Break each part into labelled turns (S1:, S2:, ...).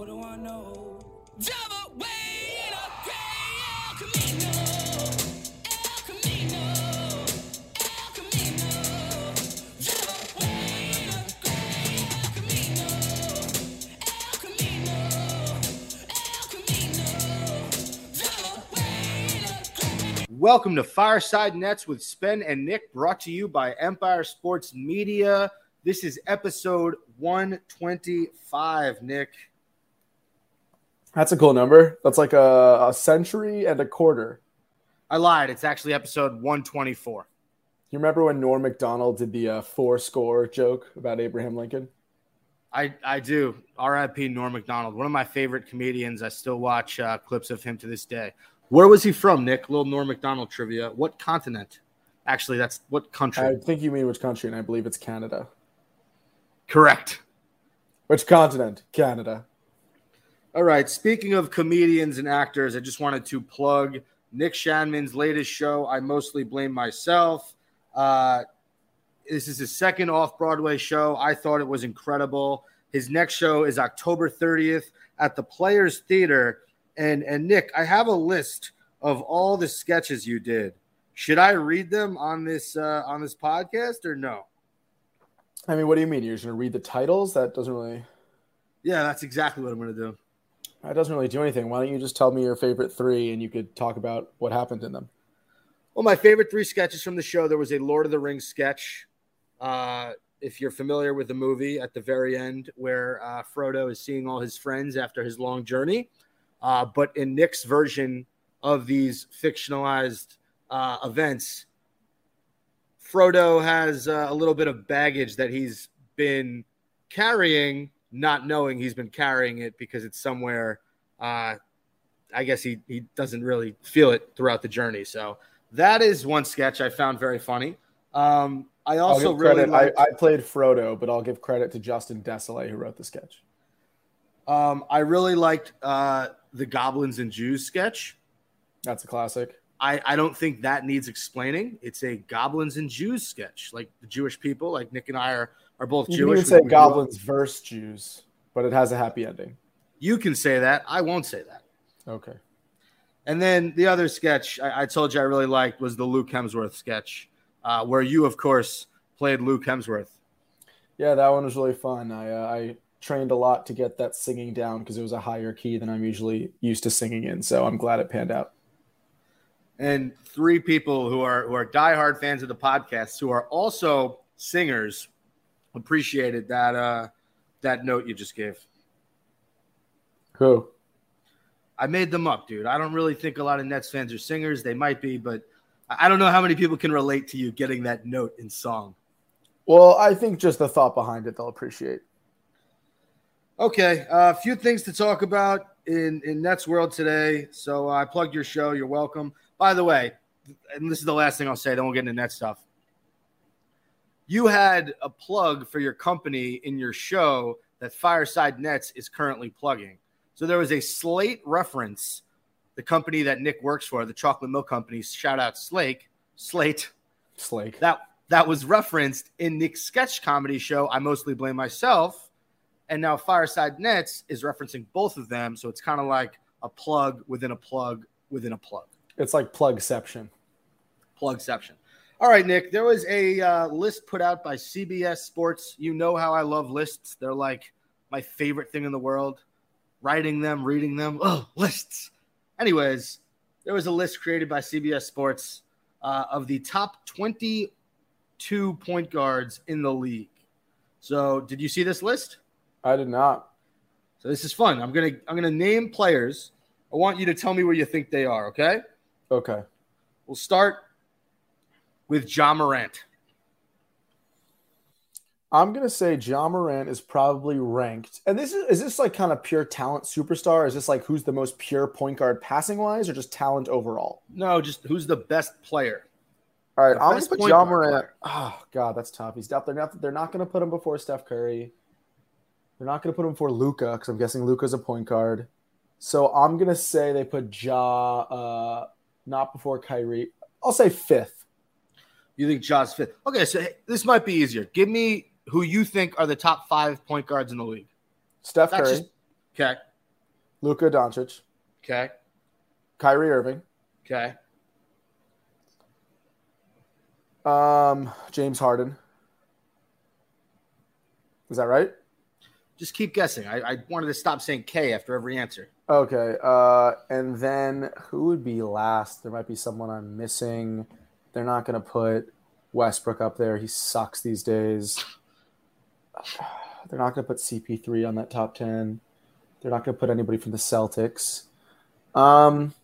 S1: What do I know? Java way in a gray El Camino.
S2: Welcome to Fireside Nets with Spen and Nick, brought to you by Empire Sports Media. This is episode 125, Nick.
S3: That's a cool number. That's like a, a century and a quarter.
S2: I lied. It's actually episode 124.
S3: You remember when Norm Macdonald did the uh, four score joke about Abraham Lincoln?
S2: I, I do. R.I.P. Norm Macdonald, one of my favorite comedians. I still watch uh, clips of him to this day. Where was he from, Nick? Little Norm Macdonald trivia. What continent? Actually, that's what country?
S3: I think you mean which country, and I believe it's Canada.
S2: Correct.
S3: Which continent? Canada.
S2: All right. Speaking of comedians and actors, I just wanted to plug Nick Shanman's latest show. I mostly blame myself. Uh, this is his second off Broadway show. I thought it was incredible. His next show is October 30th at the Players Theater. And and Nick, I have a list of all the sketches you did. Should I read them on this uh, on this podcast or no?
S3: I mean, what do you mean? You're just going to read the titles? That doesn't really
S2: Yeah, that's exactly what I'm going to do.
S3: That doesn't really do anything. Why don't you just tell me your favorite three, and you could talk about what happened in them?
S2: Well, my favorite three sketches from the show there was a Lord of the Rings sketch. Uh, if you're familiar with the movie, at the very end, where uh, Frodo is seeing all his friends after his long journey. Uh, but in Nick's version of these fictionalized uh, events, Frodo has uh, a little bit of baggage that he's been carrying, not knowing he's been carrying it because it's somewhere. Uh, I guess he he doesn't really feel it throughout the journey. So that is one sketch I found very funny. Um, I also really liked,
S3: I, I played Frodo, but I'll give credit to Justin Desolé who wrote the sketch.
S2: um, I really liked uh, the goblins and Jews sketch.
S3: That's a classic.
S2: I, I don't think that needs explaining. It's a goblins and Jews sketch, like the Jewish people, like Nick and I are are both
S3: You
S2: Jewish.
S3: can say goblins versus Jews, but it has a happy ending.
S2: You can say that. I won't say that.
S3: Okay.
S2: And then the other sketch I, I told you I really liked was the Luke Hemsworth sketch, uh, where you, of course, played Luke Hemsworth.
S3: Yeah, that one was really fun. I uh, I trained a lot to get that singing down because it was a higher key than I'm usually used to singing in. So I'm glad it panned out.
S2: and three people who are who are diehard fans of the podcast who are also singers appreciated that uh that note you just gave.
S3: Who?
S2: I made them up, dude. I don't really think a lot of Nets fans are singers. They might be, but I don't know how many people can relate to you getting that note in song.
S3: Well, I think just the thought behind it they'll appreciate.
S2: Okay, a few things to talk about in in Nets world today. So uh, I plugged your show. You're welcome. By the way, and this is the last thing I'll say. Then we'll get into Nets stuff. You had a plug for your company in your show that Fireside Nets is currently plugging. So there was a Slate reference, the company that Nick works for, the chocolate milk company. Shout out Slake, Slate
S3: Slake.
S2: that that was referenced in Nick's sketch comedy show. I mostly blame myself, and now Fireside Nets is referencing both of them. So it's kind of like a plug within a plug within a plug,
S3: It's like plugception.
S2: plugception. All right, Nick. There was a uh, list put out by CBS Sports. You know how I love lists. They're like my favorite thing in the world. Writing them, reading them. Oh, lists. Anyways, there was a list created by CBS Sports uh, of the top 22 point guards in the league. So, did you see this list?
S3: I did not.
S2: So this is fun. I'm gonna I'm gonna name players. I want you to tell me where you think they are. Okay.
S3: Okay.
S2: We'll start with Ja Morant.
S3: I'm gonna say Ja Morant is probably ranked. And this is is this like kind of pure talent superstar? Is this like who's the most pure point guard passing wise or just talent overall?
S2: No, just who's the best player?
S3: All right,
S2: The
S3: I'm gonna put
S2: Ja
S3: Morant. Oh god, that's tough. He's up there. Not, they're not gonna put him before Steph Curry. They're not gonna put him before Luka because I'm guessing Luka's a point guard. So I'm gonna say they put Ja uh, not before Kyrie. I'll say fifth.
S2: You think Ja's fifth? Okay, so this might be easier. Give me who you think are the top five point guards in the league.
S3: Steph
S2: That's
S3: Curry.
S2: just okay.
S3: Luka Doncic,
S2: Okay.
S3: Kyrie Irving,
S2: Okay.
S3: um, James Harden. Is that right?
S2: Just keep guessing. I, I wanted to stop saying K after every answer.
S3: Okay. Uh, and then who would be last? There might be someone I'm missing. They're not going to put Westbrook up there. He sucks these days. They're not going to put CP3 on that top 10. They're not going to put anybody from the Celtics. Um,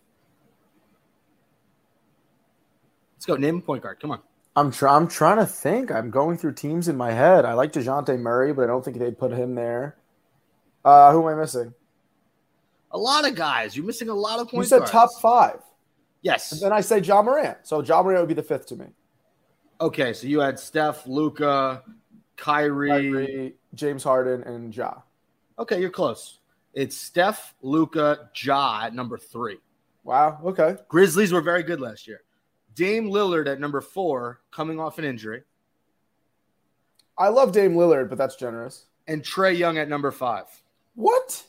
S2: Let's go. Name a point guard. Come on.
S3: I'm, try- I'm trying to think. I'm going through teams in my head. I like DeJounte Murray, but I don't think they'd put him there. Uh, who am I missing?
S2: A lot of guys. You're missing a lot of
S3: points.
S2: You
S3: said
S2: guards.
S3: top five.
S2: Yes.
S3: And then I say Ja Morant. So Ja Morant would be the fifth to me.
S2: Okay, so you had Steph, Luka, Kyrie.
S3: Kyrie, James Harden, and Ja.
S2: Okay, you're close. It's Steph, Luka, Ja at number three.
S3: Wow. Okay.
S2: Grizzlies were very good last year. Dame Lillard at number four, coming off an injury,
S3: I love Dame Lillard, but that's generous.
S2: and Trae Young at number five.
S3: What?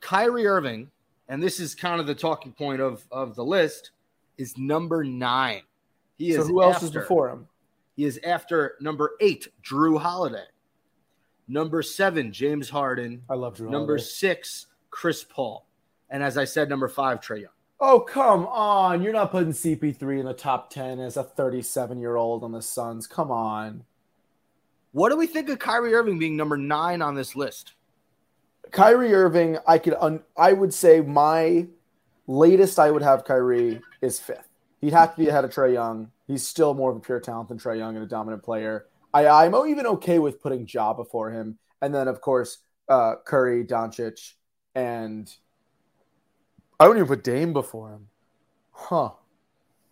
S2: Kyrie Irving, and this is kind of the talking point of, of the list, is number nine. He
S3: So
S2: is
S3: who else is before him?
S2: He is after number eight, Jrue Holiday. Number seven, James Harden.
S3: I love Jrue.
S2: Number
S3: Holiday.
S2: six, Chris Paul. And as I said, number five, Trae Young.
S3: Oh come on! You're not putting CP3 in the top ten as a 37 year old on the Suns. Come on.
S2: What do we think of Kyrie Irving being number nine on this list?
S3: Kyrie Irving, I could. Un- I would say my latest I would have Kyrie is fifth. He'd have to be ahead of Trae Young. He's still more of a pure talent than Trae Young and a dominant player. I, I'm even okay with putting Ja before him, and then of course uh, Curry, Doncic, and I wouldn't even put Dame before him. Huh.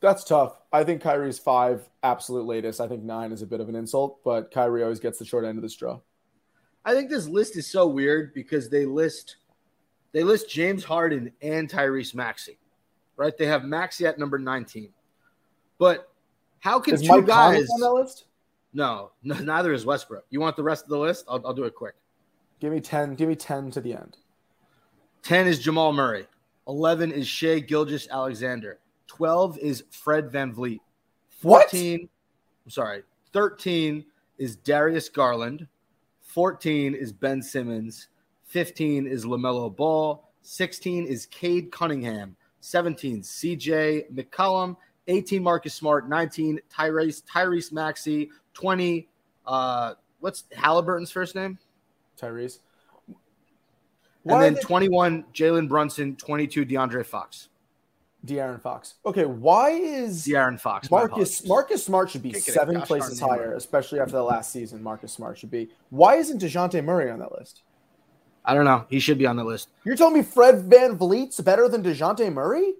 S3: That's tough. I think Kyrie's five, absolute latest. I think nine is a bit of an insult, but Kyrie always gets the short end of the straw.
S2: I think this list is so weird because they list they list James Harden and Tyrese Maxey, right? They have Maxey at number 19. But how can
S3: Is
S2: two
S3: Mike
S2: guys
S3: on that list?
S2: No, no, neither is Westbrook. You want the rest of the list? I'll, I'll do it quick.
S3: Give me ten. Give me ten to the end.
S2: 10 is Jamal Murray. 11 is Shai Gilgeous Alexander. 12 is Fred VanVleet.
S3: What?
S2: 14, I'm sorry. 13 is Darius Garland. 14 is Ben Simmons. 15 is LaMelo Ball. 16 is Cade Cunningham. 17 CJ McCollum. 18 Marcus Smart. 19 Tyrese Tyrese Maxey. 20 uh what's Halliburton's first name?
S3: Tyrese.
S2: And then
S3: they-
S2: 21 Jalen Brunson. 22 DeAndre Fox.
S3: De'Aaron Fox. Okay, why is
S2: De'Aaron Fox.
S3: Marcus. Marcus Smart should be
S2: Can't get it.
S3: seven places higher, especially after the last season. Marcus Smart should be. Why isn't Dejounte Murray on that list?
S2: I don't know. He should be on the list.
S3: You're telling me Fred VanVleet's better than Dejounte Murray?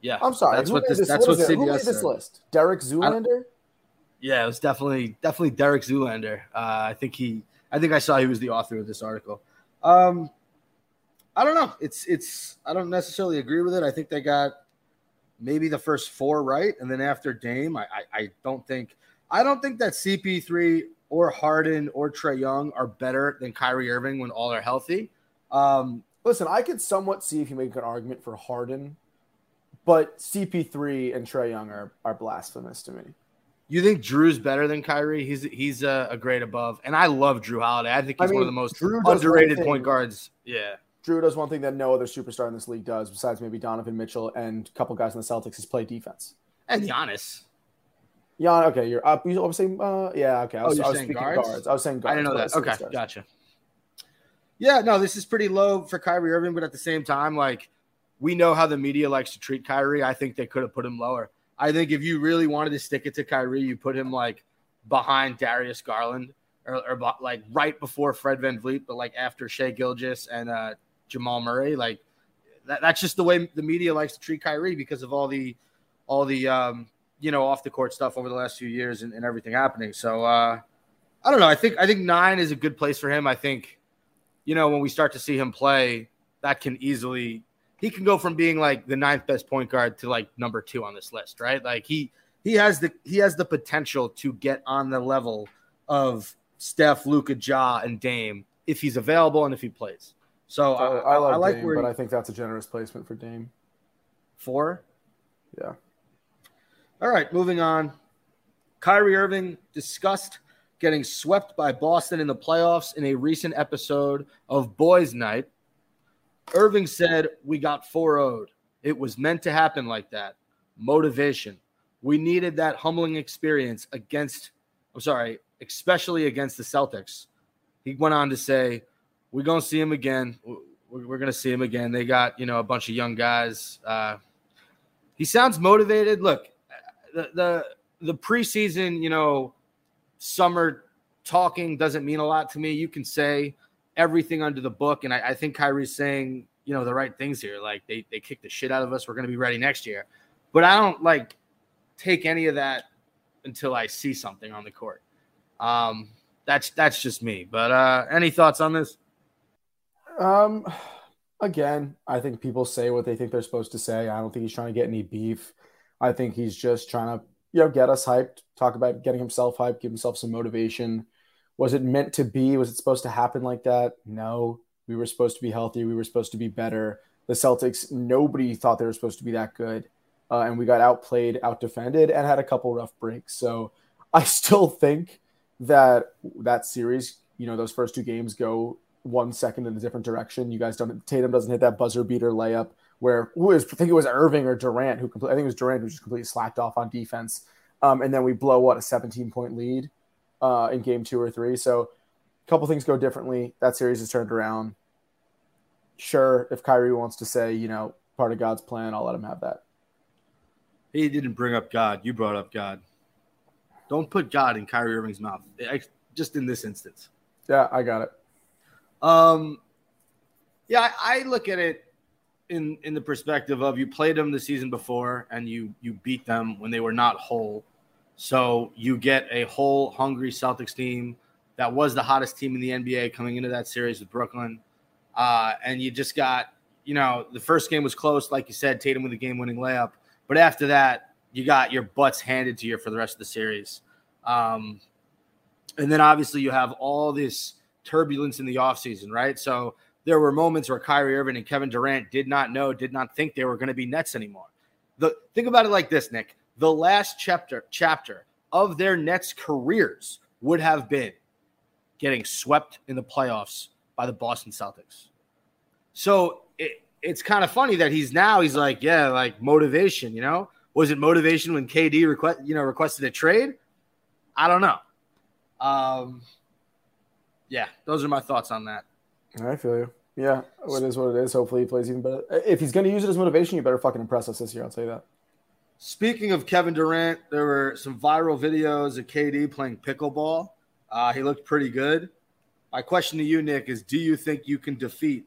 S2: Yeah.
S3: I'm sorry.
S2: That's
S3: who
S2: what this.
S3: this,
S2: That's
S3: what
S2: what
S3: is? Who made this list? Derek Zoolander?
S2: Yeah, it was definitely definitely Derek Zoolander. Uh, I think he. I think I saw he was the author of this article. Um, I don't know. It's it's. I don't necessarily agree with it. I think they got maybe the first four right, and then after Dame, I I, I don't think I don't think that CP3 or Harden or Trae Young are better than Kyrie Irving when all are healthy. Um,
S3: Listen, I could somewhat see if you make an argument for Harden, but CP3 and Trae Young are, are blasphemous to me.
S2: You think Jrue's better than Kyrie? He's he's a, a grade above, and I love Jrue Holiday. I think
S3: I
S2: he's one of the most
S3: Jrue
S2: underrated point guards. Yeah,
S3: Jrue does one thing that no other superstar in this league does, besides maybe Donovan Mitchell and a couple guys in the Celtics, is play defense.
S2: and Giannis.
S3: Yeah, okay, you're up. You I was saying, uh, yeah, okay. I
S2: Oh,
S3: was,
S2: you're
S3: I was
S2: saying guards?
S3: guards? I was saying guards.
S2: I didn't know that. Okay, gotcha. Yeah, no, this is pretty low for Kyrie Irving, but at the same time, like we know how the media likes to treat Kyrie. I think they could have put him lower. I think if you really wanted to stick it to Kyrie, you put him like behind Darius Garland or, or like right before Fred VanVleet, but like after Shai Gilgeous and uh, Jamal Murray. Like that, that's just the way the media likes to treat Kyrie because of all the all the um, you know off the court stuff over the last few years and, and everything happening. So uh, I don't know. I think I think nine is a good place for him. I think you know when we start to see him play, that can easily he can go from being like the ninth best point guard to like number two on this list, right? Like he he has the he has the potential to get on the level of Steph, Luka, Ja, and Dame if he's available and if he plays. So
S3: I,
S2: I,
S3: I love
S2: I like
S3: Dame,
S2: where
S3: but I think that's a generous placement for Dame.
S2: four.
S3: Yeah.
S2: All right, moving on. Kyrie Irving discussed getting swept by Boston in the playoffs in a recent episode of Boys Night. Irving said, We got 4 0'd. It was meant to happen like that. Motivation. We needed that humbling experience against, I'm sorry, especially against the Celtics. He went on to say, We're to see him again. We're, we're to see him again. They got, you know, a bunch of young guys. Uh, he sounds motivated. Look, the, the, the preseason, you know, summer talking doesn't mean a lot to me. You can say everything under the book, and I, I think Kyrie's saying, you know, the right things here. Like they they kicked the shit out of us. We're to be ready next year, but I don't like take any of that until I see something on the court. Um, that's that's just me. But uh, any thoughts on this?
S3: Um, again, I think people say what they think they're supposed to say. I don't think he's trying to get any beef. I think he's just trying to, you know, get us hyped, talk about getting himself hyped, give himself some motivation. Was it meant to be? Was it supposed to happen like that? No. We were supposed to be healthy. We were supposed to be better. The Celtics, nobody thought they were supposed to be that good. Uh, and we got outplayed, outdefended, and had a couple rough breaks. So I still think that that series, you know, those first two games go one second in a different direction. You guys don't. Tatum doesn't hit that buzzer beater layup where is I think it was Irving or Durant who complete, I think it was Durant who just completely slacked off on defense. Um, and then we blow what a 17 point lead uh, in game two or three. So a couple things go differently. That series is turned around. Sure, if Kyrie wants to say, you know, part of God's plan, I'll let him have that.
S2: He didn't bring up God. You brought up God. Don't put God in Kyrie Irving's mouth. I- Just in this instance.
S3: Yeah, I got it.
S2: Um, yeah, I, I look at it in in the perspective of you played them the season before and you you beat them when they were not whole. So you get a whole hungry Celtics team that was the hottest team in the NBA coming into that series with Brooklyn. Uh, and you just got, you know, the first game was close, like you said, Tatum with a game winning layup. But after that, you got your butts handed to you for the rest of the series. Um, and then obviously you have all this turbulence in the offseason, right? So there were moments where Kyrie Irving and Kevin Durant did not know, did not think they were going to be Nets anymore. The think about it like this, Nick. The last chapter chapter of their Nets careers would have been getting swept in the playoffs by the Boston Celtics. So it, it's kind of funny that he's now he's like, yeah, like motivation, you know? Was it motivation when KD request, you know, requested a trade? I don't know. Um, yeah, those are my thoughts on that.
S3: I feel you. Yeah, it is what it is. Hopefully he plays even better. If he's going to use it as motivation, you better fucking impress us this year. I'll tell you that.
S2: Speaking of Kevin Durant, there were some viral videos of KD playing pickleball. Uh, he looked pretty good. My question to you, Nick, is do you think you can defeat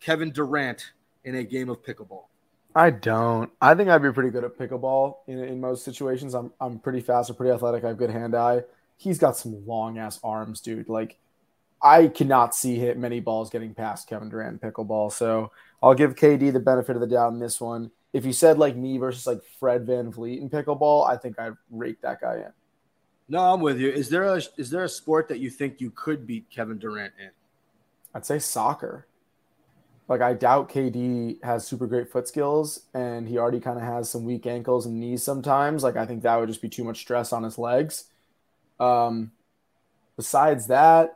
S2: Kevin Durant in a game of pickleball?
S3: I don't. I think I'd be pretty good at pickleball in, in most situations. I'm I'm pretty fast, I'm pretty athletic, I have good hand eye. He's got some long ass arms, dude. Like I cannot see hit many balls getting past Kevin Durant pickleball. So I'll give KD the benefit of the doubt in this one. If you said like me versus like Fred VanVleet in pickleball, I think I'd rake that guy in.
S2: No, I'm with you. Is there a is there a sport that you think you could beat Kevin Durant in?
S3: I'd say soccer. Like I doubt KD has super great foot skills and he already kind of has some weak ankles and knees sometimes. Like I think that would just be too much stress on his legs. Um besides that,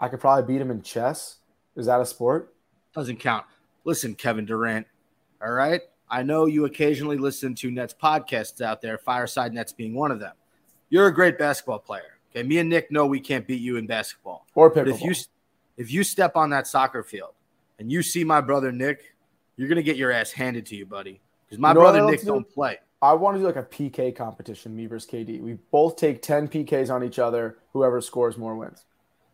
S3: I could probably beat him in chess. Is that a sport?
S2: Doesn't count. Listen, Kevin Durant. All right. I know you occasionally listen to Nets podcasts out there, Fireside Nets being one of them. You're a great basketball player. Okay. Me and Nick know we can't beat you in basketball.
S3: Or
S2: But
S3: pickleball.
S2: if you if you step on that soccer field and you see my brother Nick, you're gonna get your ass handed to you, buddy. Because my
S3: You know
S2: brother Nick
S3: do?
S2: don't play.
S3: I want to do like a PK competition, me versus KD. We both take 10 PKs on each other. Whoever scores more wins.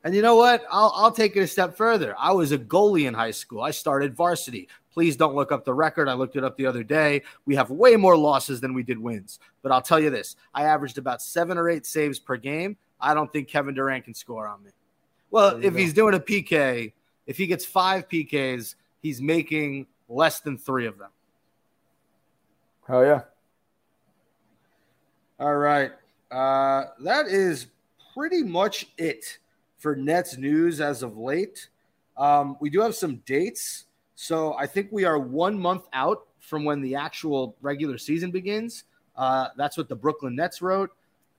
S2: And you know what? I'll, I'll take it a step further. I was a goalie in high school. I started varsity. Please don't look up the record. I looked it up the other day. We have way more losses than we did wins. But I'll tell you this I averaged about seven or eight saves per game. I don't think Kevin Durant can score on me. Well, if
S3: go.
S2: he's doing a PK, if he gets five PKs, he's making less than three of them.
S3: Hell yeah.
S2: All right. Uh, that is pretty much it for Nets news as of late. Um, we do have some dates. So I think we are one month out from when the actual regular season begins. Uh, that's what the Brooklyn Nets wrote.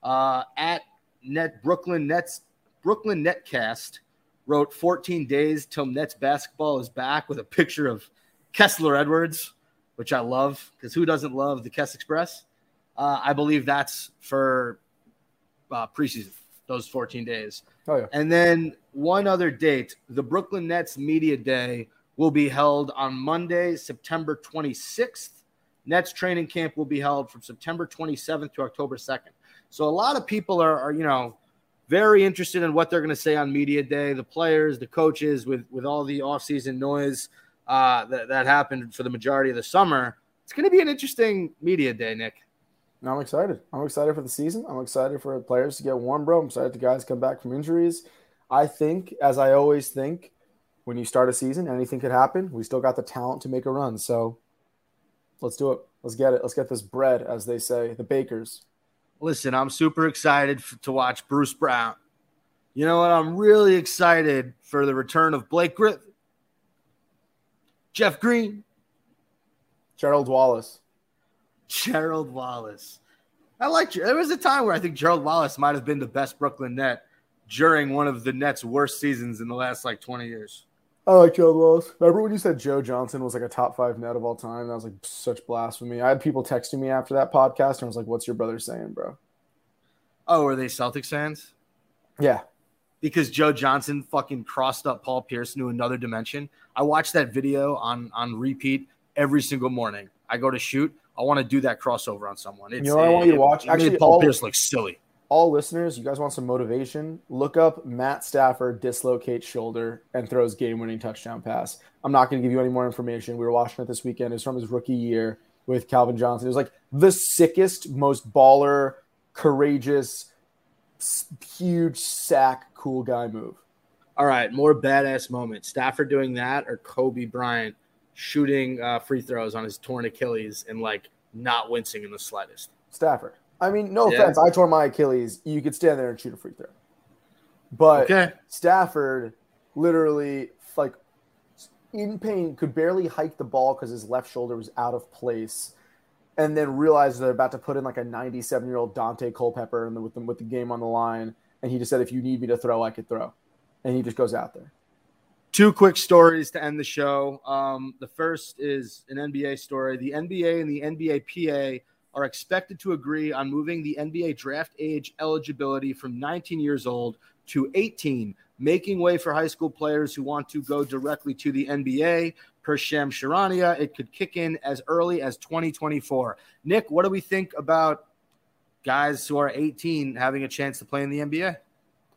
S2: Uh, at Net Brooklyn Nets Brooklyn Netcast wrote 14 days till Nets basketball is back with a picture of Kessler Edwards, which I love because who doesn't love the Kess Express? Uh, I believe that's for uh, preseason, those 14 days.
S3: Oh yeah.
S2: And then one other date, the Brooklyn Nets Media Day will be held on Monday, September 26th. Nets training camp will be held from September 27th to October 2nd. So a lot of people are, are you know, very interested in what they're going to say on media day. The players, the coaches, with with all the offseason noise uh, that that happened for the majority of the summer, it's going to be an interesting media day, Nick.
S3: No, I'm excited. I'm excited for the season. I'm excited for the players to get warm, bro. I'm excited the guys come back from injuries. I think, as I always think, when you start a season, anything could happen. We still got the talent to make a run. So let's do it. Let's get it. Let's get this bread, as they say, the bakers.
S2: Listen, I'm super excited to watch Bruce Brown. You know what? I'm really excited for the return of Blake Griffin, Jeff Green,
S3: Gerald Wallace.
S2: Gerald Wallace. I like there was a time where I think Gerald Wallace might have been the best Brooklyn net during one of the Nets' worst seasons in the last like 20 years.
S3: I like Gerald Wallace. Remember when you said Joe Johnson was like a top five net of all time? That was like such blasphemy. I had people texting me after that podcast and I was like, "What's your brother saying, bro?"
S2: Oh, are they Celtics fans?
S3: Yeah,
S2: Because Joe Johnson fucking crossed up Paul Pierce into another dimension. I watch that video on on repeat every single morning. I go to shoot. I want to do that crossover on someone. It's,
S3: know what I want you to watch?
S2: It made
S3: Actually,
S2: Paul
S3: all-
S2: Pierce looks silly.
S3: all listeners, you guys want some motivation? Look up Matt Stafford dislocates shoulder and throws game-winning touchdown pass. I'm not going to give you any more information. We were watching it this weekend. It's from his rookie year with Calvin Johnson. It was like the sickest, most baller, courageous, huge sack, cool guy move.
S2: All right, more badass moment. Stafford doing that or Kobe Bryant shooting uh, free throws on his torn Achilles and like not wincing in the slightest.
S3: Stafford. I mean, no
S2: Yeah.
S3: offense. I tore my Achilles. You could stand there and shoot a free throw. But
S2: Okay.
S3: Stafford literally like in pain could barely hike the ball because his left shoulder was out of place and then realized they're about to put in like a 97 year old Daunte Culpepper and with the, with the game on the line and he just said if you need me to throw I could throw and he just goes out there
S2: Two quick stories to end the show. Um, the first is an NBA story. The NBA and the NBA PA are expected to agree on moving the NBA draft age eligibility from 19 years old to 18, making way for high school players who want to go directly to the NBA. Per Sham Charania, it could kick in as early as 2024. Nick, what do we think about guys who are 18 having a chance to play in the NBA?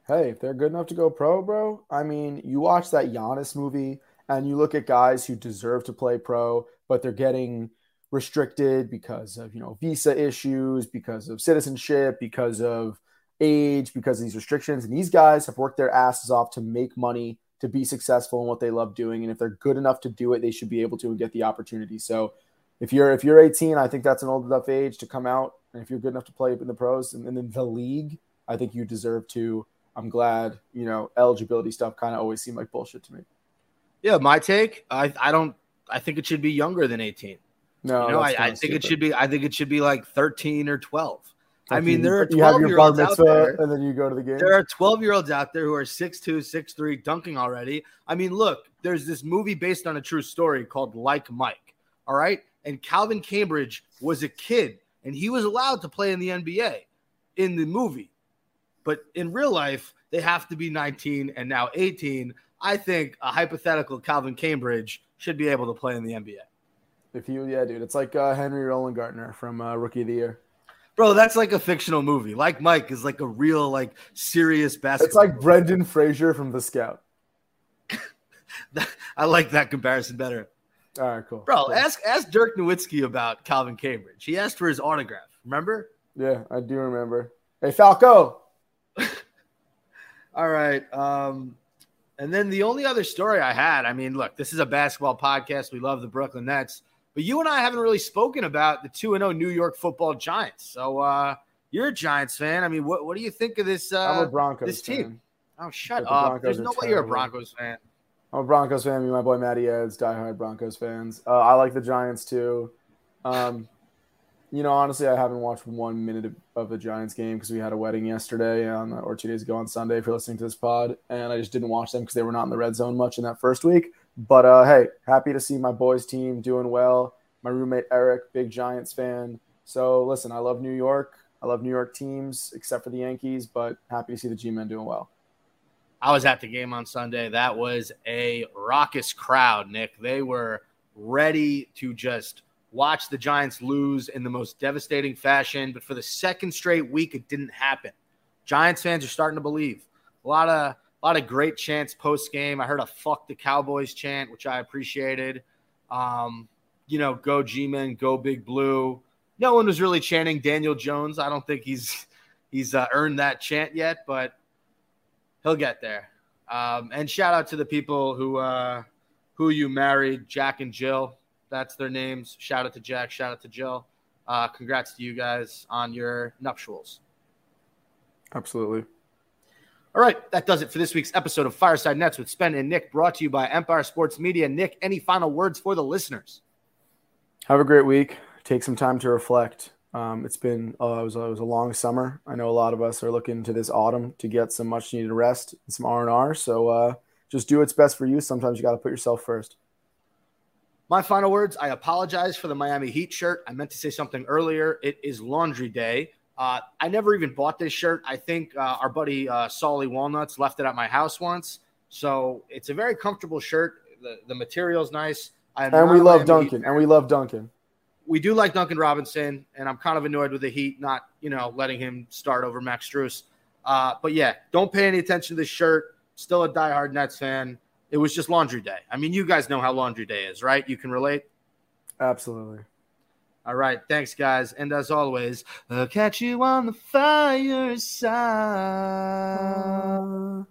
S3: Hey if they're good enough to go pro bro I mean you watch that Giannis movie and you look at guys who deserve to play pro but they're getting restricted because of you know visa issues because of citizenship because of age because of these restrictions. And these guys have worked their asses off to make money to be successful in what they love doing. And if they're good enough to do it they should be able to and get the opportunity. So if you're if you're 18 i think that's an old enough age to come out. And if you're good enough to play in the pros and, and in the league i think you deserve to i'm glad you know eligibility stuff kind of always seemed like bullshit to me
S2: Yeah, my take. I, I don't. I think it should be younger than 18.
S3: no
S2: you know, I, I think it should be. I think it should be like 13 or 12. I mean, there are
S3: you have
S2: 12
S3: your
S2: year olds out there.
S3: and then you go to the game
S2: There are 12 year olds out there who are 6'2, 6'3, dunking already. I mean, look, there's this movie based on a true story called Like Mike. All right. And Calvin Cambridge was a kid and he was allowed to play in the NBA in the movie. But in real life, they have to be 19 and now 18. I think a hypothetical Calvin Cambridge should be able to play in the NBA.
S3: if you yeah dude it's like uh, henry rowengartner from uh, rookie of the year
S2: Bro, that's like a fictional movie. Like Mike is like a real, like serious basketball.
S3: it's like
S2: movie.
S3: brendan fraser from the scout
S2: I like that comparison better.
S3: all right cool
S2: Bro,
S3: Cool.
S2: ask ask Dirk Nowitzki about Calvin Cambridge. He asked for his autograph. Remember?
S3: yeah i do remember hey falco
S2: All right. Um, and then the only other story I had, I mean, look, this is a basketball podcast. We love the Brooklyn Nets, but you and I haven't really spoken about the 2 0 New York football Giants. So uh, you're a Giants fan. I mean, what, what do you think of this?
S3: i'm a
S2: Uh,
S3: Broncos
S2: this team.
S3: fan.
S2: oh, shut up. There's no way you're a. Broncos fan.
S3: I'm a Broncos fan. Me my boy Matty Eds, diehard Broncos fans. Uh, I like the Giants too. Um, you know, honestly, I haven't watched one minute of, the Giants game because we had a wedding yesterday on, or two days ago on Sunday. If you're listening to this pod, and I just didn't watch them because they were not in the red zone much in that first week. But uh, hey, happy to see my boys' team doing well. My roommate Eric, big Giants fan. So listen, I love New York. I love New York teams, except for the Yankees. But happy to see the G-men doing well.
S2: I was at the game on Sunday. That was a raucous crowd, Nick. They were ready to just watch the Giants lose in the most devastating fashion. But for the second straight week, it didn't happen. Giants fans are starting to believe. A lot of a lot of great chants post game. I heard a "fuck the Cowboys" chant, which I appreciated. Um, you know, go G-men, go Big Blue. No one was really chanting Daniel Jones. I don't think he's he's uh, earned that chant yet, but he'll get there. Um, and shout out to the people who uh, who you married, Jack and Jill. That's their names. Shout out to Jack. Shout out to Jill. Uh, congrats to you guys on your nuptials.
S3: Absolutely.
S2: All right, that does it for this week's episode of Fireside Nets with Spen and Nick, brought to you by Empire Sports Media. Nick, any final words for the listeners?
S3: Have a great week. Take some time to reflect. Um, it's been uh, it, was, it was a long summer. I know a lot of us are looking to this autumn to get some much needed rest and some R and R. So uh, just do what's best for you. Sometimes you got to put yourself first.
S2: My final words I apologize for the Miami Heat shirt. I meant to say something earlier. It is laundry day. Uh, I never even bought this shirt. I think uh, our buddy uh, Solly Walnuts left it at my house once. So it's a very comfortable shirt. The, the material's nice. I
S3: And we love
S2: Miami
S3: Duncan.
S2: Heat
S3: And we love Duncan.
S2: we do like Duncan Robinson, and I'm kind of annoyed with the Heat not, you know, letting him start over Max Strus. Uh, but yeah, don't pay any attention to this shirt. Still a diehard Nets fan. It was just laundry day. I mean, you guys know how laundry day is, right? You can relate.
S3: Absolutely.
S2: All right, thanks, guys, and as always, I'll catch you on the fireside. Uh,